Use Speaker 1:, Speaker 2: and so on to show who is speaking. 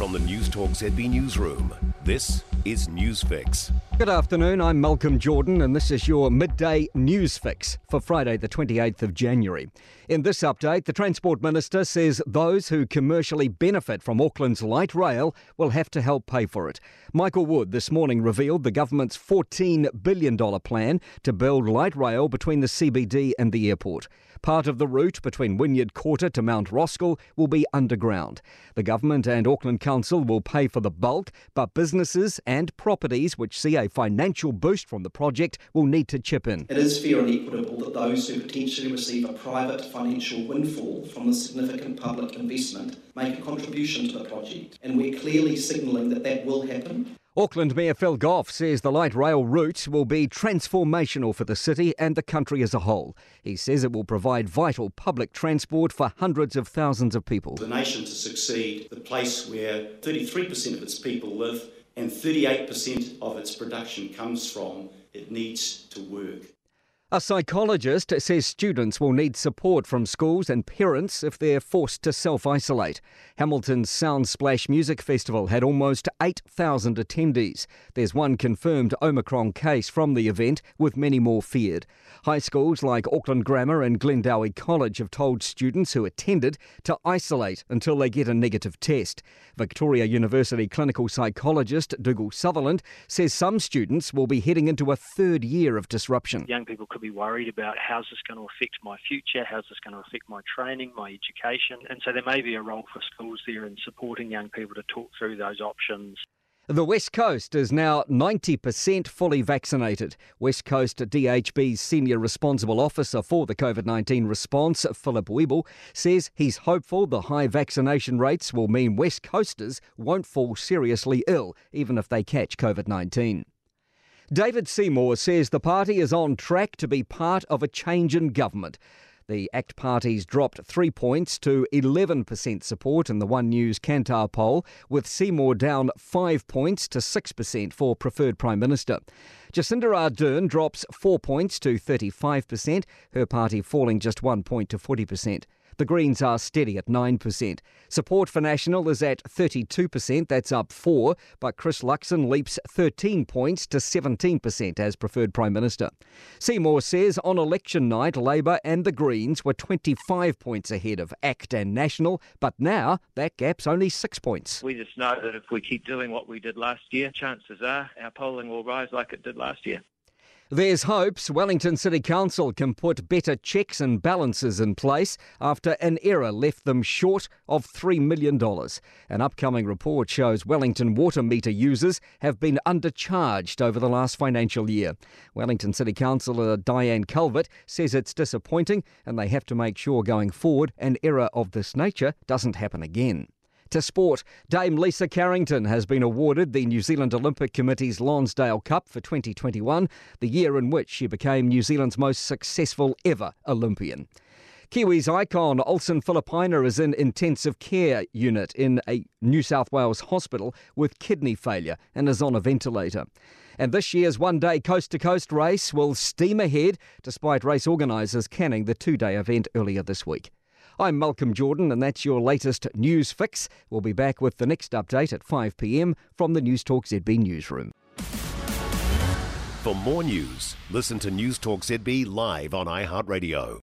Speaker 1: From the News Newstalk ZB Newsroom, this is Newsfix.
Speaker 2: Good afternoon, I'm Malcolm Jordan, and this is your midday news fix for Friday, the 28th of January. In this update, the Transport Minister says those who commercially benefit from Auckland's light rail will have to help pay for it. Michael Wood this morning revealed the government's $14 billion plan to build light rail between the CBD and the airport. Part of the route between Wynyard Quarter to Mount Roskill will be underground. The government and Auckland Council will pay for the bulk, but businesses and properties which see a financial boost from the project will need to chip in.
Speaker 3: It is fair and equitable that those who potentially receive a private financial windfall from the significant public investment make a contribution to the project, and we're clearly signalling that that will happen.
Speaker 2: Auckland Mayor Phil Goff says the light rail route will be transformational for the city and the country as a whole. He says it will provide vital public transport for hundreds of thousands of people.
Speaker 4: The nation to succeed, the place where 33% of its people live and 38% of its production comes from, it needs to work.
Speaker 2: A psychologist says students will need support from schools and parents if they're forced to self isolate. Hamilton's Sound Splash Music Festival had almost 8,000 attendees. There's one confirmed Omicron case from the event, with many more feared. High schools like Auckland Grammar and Glendowie College have told students who attended to isolate until they get a negative test. Victoria University clinical psychologist Dougal Sutherland says some students will be heading into a third year of disruption.
Speaker 5: Young people could be worried about how's this going to affect my future, how's this going to affect my training, my education. And so there may be a role for schools there in supporting young people to talk through those options.
Speaker 2: The West Coast is now 90% fully vaccinated. West Coast DHB's senior responsible officer for the COVID 19 response, Philip Wheble, says he's hopeful the high vaccination rates will mean West Coasters won't fall seriously ill, even if they catch COVID 19. David Seymour says the party is on track to be part of a change in government. The ACT parties dropped three points to 11% support in the One News Kantar poll, with Seymour down five points to 6% for preferred Prime Minister. Jacinda Ardern drops four points to 35%, her party falling just one point to 40%. The Greens are steady at 9%. Support for National is at 32%, that's up 4, but Chris Luxon leaps 13 points to 17% as preferred Prime Minister. Seymour says on election night, Labour and the Greens were 25 points ahead of ACT and National, but now that gap's only 6 points.
Speaker 6: We just know that if we keep doing what we did last year, chances are our polling will rise like it did last year.
Speaker 2: There's hopes Wellington City Council can put better checks and balances in place after an error left them short of $3 million. An upcoming report shows Wellington water meter users have been undercharged over the last financial year. Wellington City Councillor Diane Calvert says it's disappointing and they have to make sure going forward an error of this nature doesn't happen again. To sport, Dame Lisa Carrington has been awarded the New Zealand Olympic Committee's Lonsdale Cup for 2021, the year in which she became New Zealand's most successful ever Olympian. Kiwis icon Olsen Filipaina is in intensive care unit in a New South Wales hospital with kidney failure and is on a ventilator. And this year's one day coast to coast race will steam ahead despite race organisers canning the two day event earlier this week. I'm Malcolm Jordan, and that's your latest news fix. We'll be back with the next update at 5 pm from the Newstalk ZB newsroom.
Speaker 1: For more news, listen to Newstalk ZB live on iHeartRadio.